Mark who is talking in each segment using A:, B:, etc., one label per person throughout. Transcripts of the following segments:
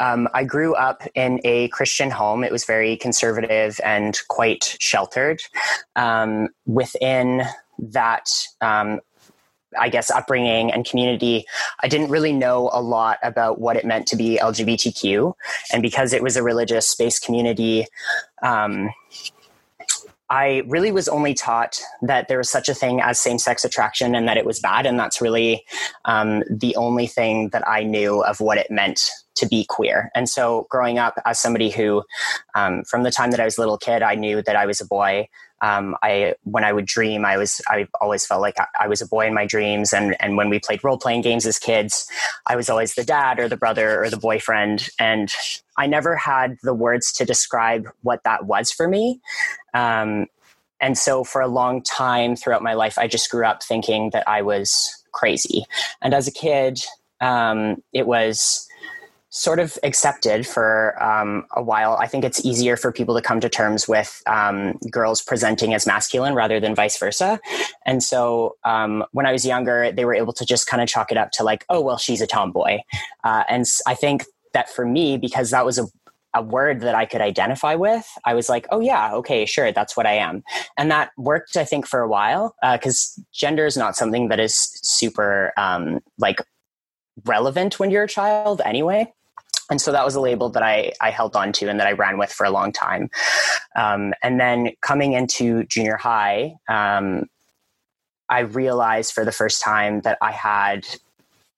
A: Um, I grew up in a Christian home. It was very conservative and quite sheltered. Um, within that, um, I guess, upbringing and community, I didn't really know a lot about what it meant to be LGBTQ. And because it was a religious based community, um, I really was only taught that there was such a thing as same sex attraction and that it was bad. And that's really um, the only thing that I knew of what it meant to be queer. And so growing up as somebody who, um, from the time that I was a little kid, I knew that I was a boy um, I when I would dream, I was I always felt like I, I, was a boy in my dreams, and and when we played role playing games as kids, I was always the dad or the brother or the boyfriend, and I never had the words to describe what that was for me. Um, and so for a long time throughout my life, I just grew up thinking that I was crazy, and as a kid, um, it was sort of accepted for um, a while. I think it's easier for people to come to terms with um, girls presenting as masculine rather than vice versa. And so um, when I was younger, they were able to just kind of chalk it up to like, oh, well, she's a tomboy. Uh, and I think that for me, because that was a a word that I could identify with, I was like, oh, yeah, okay, sure, that's what I am. And that worked, I think, for a while, because uh, gender is not something that is super um, like relevant when you're a child anyway and so that was a label that I, I held on to and that I ran with for a long time. Um, and then coming into junior high, um, I realized for the first time that I had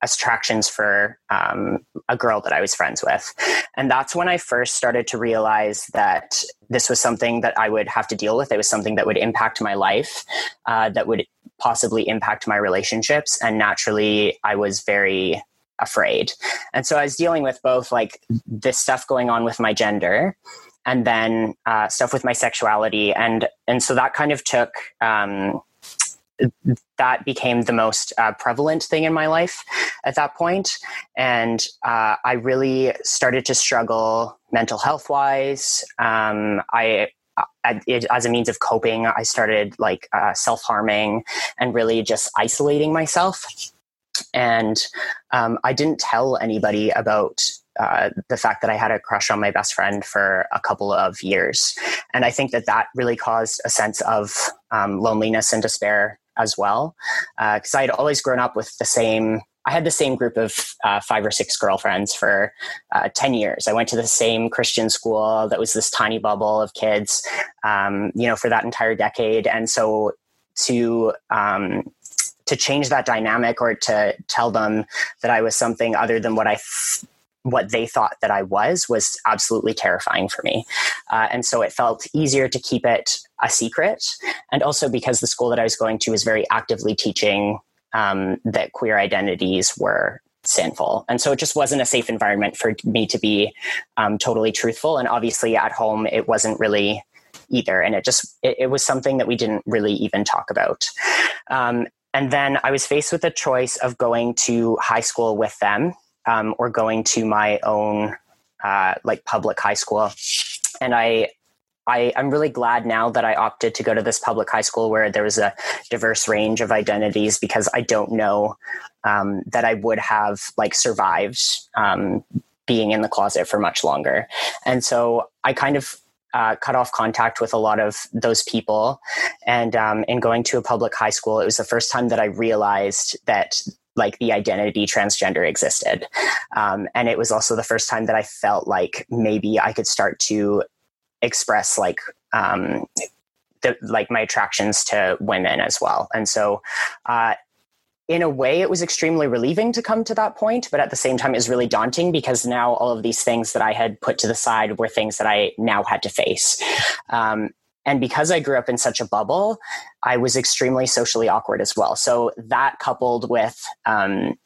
A: attractions for um, a girl that I was friends with. And that's when I first started to realize that this was something that I would have to deal with. It was something that would impact my life, uh, that would possibly impact my relationships. And naturally, I was very afraid. And so I was dealing with both like this stuff going on with my gender and then uh, stuff with my sexuality. And, and so that kind of took, um, that became the most uh, prevalent thing in my life at that point. And uh, I really started to struggle mental health wise. Um, I, it, as a means of coping, I started like uh, self harming and really just isolating myself and um, I didn't tell anybody about uh, the fact that I had a crush on my best friend for a couple of years. And I think that that really caused a sense of um, loneliness and despair as well. Because uh, I had always grown up with the same, I had the same group of uh, five or six girlfriends for uh, 10 years. I went to the same Christian school that was this tiny bubble of kids, um, you know, for that entire decade. And so to, um, to change that dynamic or to tell them that I was something other than what I what they thought that I was was absolutely terrifying for me. Uh, and so it felt easier to keep it a secret. And also because the school that I was going to was very actively teaching um, that queer identities were sinful. And so it just wasn't a safe environment for me to be um, totally truthful. And obviously at home, it wasn't really either. And it just, it, it was something that we didn't really even talk about. Um, and then I was faced with a choice of going to high school with them um, or going to my own uh, like public high school. And I, I, I'm really glad now that I opted to go to this public high school where there was a diverse range of identities because I don't know um, that I would have like survived um, being in the closet for much longer. And so I kind of uh, cut off contact with a lot of those people. And um, in going to a public high school, it was the first time that I realized that like the identity transgender existed. Um, and it was also the first time that I felt like maybe I could start to express like um, the, like my attractions to women as well. And so uh, in a way, it was extremely relieving to come to that point, but at the same time, it was really daunting because now all of these things that I had put to the side were things that I now had to face. Um, and because I grew up in such a bubble, I was extremely socially awkward as well. So that coupled with um,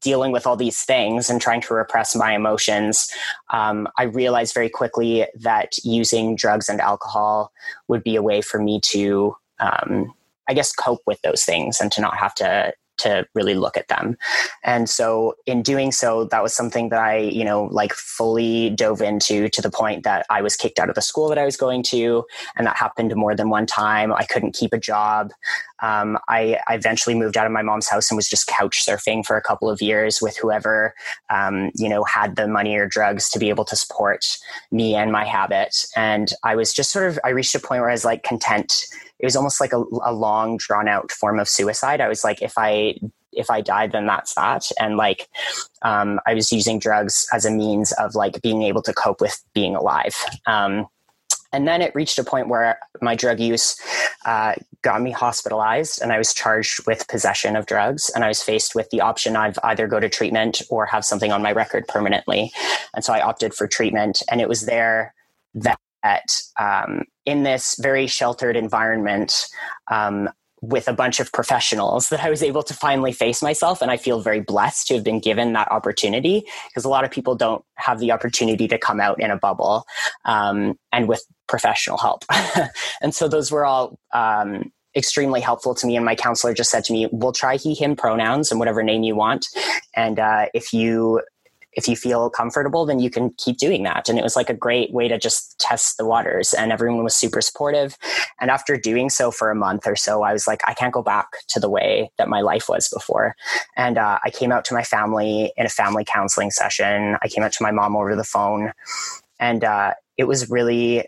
A: dealing with all these things and trying to repress my emotions, um, I realized very quickly that using drugs and alcohol would be a way for me to, um, I guess, cope with those things and to not have to to really look at them. And so in doing so, that was something that I, you know, like fully dove into to the point that I was kicked out of the school that I was going to. And that happened more than one time. I couldn't keep a job. Um, I, I, eventually moved out of my mom's house and was just couch surfing for a couple of years with whoever, um, you know, had the money or drugs to be able to support me and my habit. And I was just sort of, I reached a point where I was like content. It was almost like a, a long, drawn out form of suicide. I was like, if I if I died, then that's that. And like, um, I was using drugs as a means of like being able to cope with being alive. Um, and then it reached a point where my drug use uh, got me hospitalized and I was charged with possession of drugs. And I was faced with the option of either go to treatment or have something on my record permanently. And so I opted for treatment. And it was there that um, in this very sheltered environment, um, with a bunch of professionals that I was able to finally face myself. And I feel very blessed to have been given that opportunity because a lot of people don't have the opportunity to come out in a bubble um, and with professional help. and so those were all um, extremely helpful to me. And my counselor just said to me, we'll try he, him pronouns and whatever name you want. And uh, if you if you feel comfortable, then you can keep doing that. And it was like a great way to just test the waters. And everyone was super supportive. And after doing so for a month or so, I was like, I can't go back to the way that my life was before. And uh, I came out to my family in a family counseling session. I came out to my mom over the phone. And uh, it was really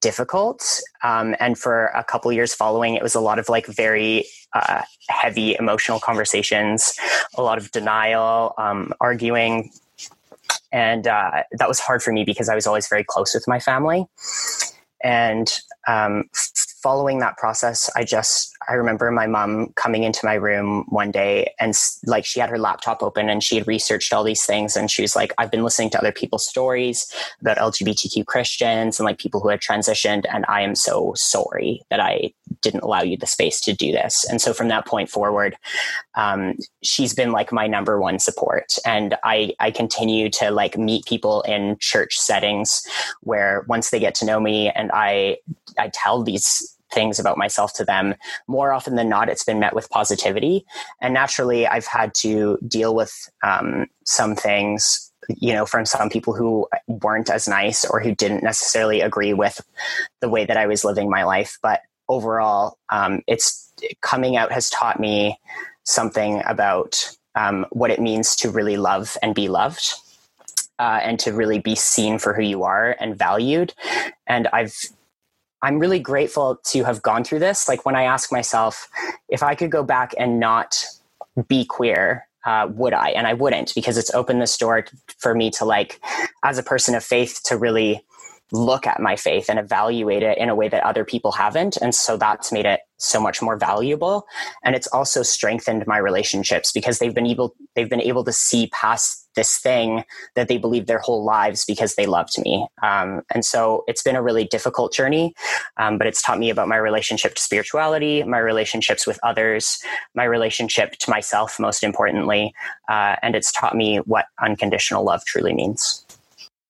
A: difficult. Um, and for a couple years following, it was a lot of like very uh, heavy emotional conversations, a lot of denial, um, arguing, and uh, that was hard for me because I was always very close with my family. And um, following that process, I just I remember my mom coming into my room one day and like she had her laptop open and she had researched all these things and she was like, I've been listening to other people's stories about LGBTQ Christians and like people who had transitioned, and I am so sorry that I didn't allow you the space to do this. And so from that point forward, um, she's been like my number one support, and I I continue to like meet people in church settings where once they get to know me and I I tell these things about myself to them, more often than not, it's been met with positivity. And naturally, I've had to deal with um, some things, you know, from some people who weren't as nice or who didn't necessarily agree with the way that I was living my life. But overall, um, it's coming out has taught me something about um, what it means to really love and be loved. Uh, and to really be seen for who you are and valued. And I've I'm really grateful to have gone through this. Like when I ask myself, if I could go back and not be queer, uh, would I? And I wouldn't because it's opened this door for me to like, as a person of faith, to really look at my faith and evaluate it in a way that other people haven't. And so that's made it so much more valuable. And it's also strengthened my relationships because they've been able, they've been able to see past this thing that they believed their whole lives because they loved me. Um, and so it's been a really difficult journey, um, but it's taught me about my relationship to spirituality, my relationships with others, my relationship to myself, most importantly. Uh, and it's taught me what unconditional love truly means.